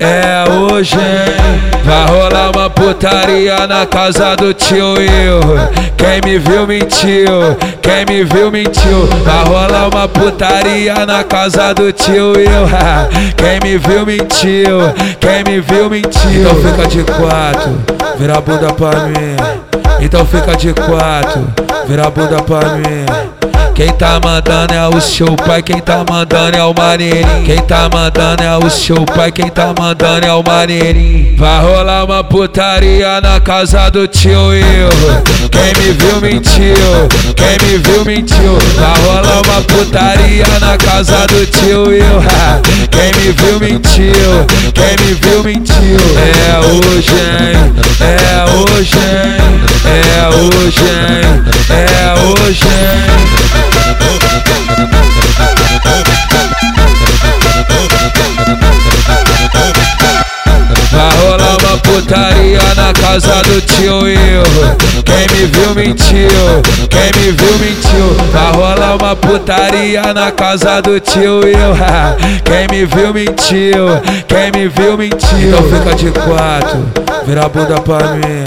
é hoje, hein? Vai rolar uma putaria na casa do tio eu. Quem me viu mentiu, quem me viu mentiu. Vai rolar uma putaria na casa do tio eu. Quem me viu mentiu, quem me viu mentiu. Então fica de quatro, vira a bunda pra mim. Então fica de quatro, vira a bunda pra mim. Quem tá mandando é o seu pai, quem tá mandando é o maneirinho. Quem tá mandando é o seu pai, quem tá mandando é o maneirinho. Vai rolar uma putaria na casa do tio eu. Quem me viu mentiu, quem me viu mentiu. Vai rolar uma putaria na casa do tio eu. Quem me viu mentiu, quem me viu mentiu. É hoje, hein? É hoje, hein? É hoje, hein? É hoje, hein? Putaria na casa do tio eu. Quem me viu mentiu, quem me viu mentiu. Vai rolar uma putaria na casa do tio eu. Quem me viu mentiu, quem me viu mentiu. Então fica de quatro, vira a bunda pra mim.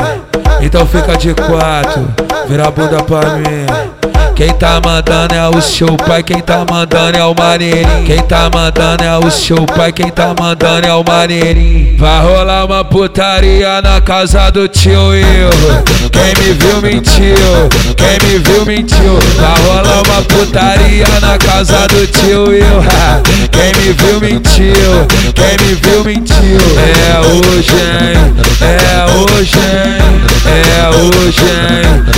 Então fica de quatro, vira a bunda pra mim. Quem tá mandando é o seu pai, quem tá mandando é o maneirinho. Quem tá mandando é o seu pai, quem tá mandando é o maneirinho. Vai rolar uma putaria na casa do tio eu. Quem me viu mentiu, quem me viu mentiu. Vai rolar uma putaria na casa do tio eu. Quem me viu mentiu, quem me viu mentiu. É hoje, hein? É hoje, hein? É hoje?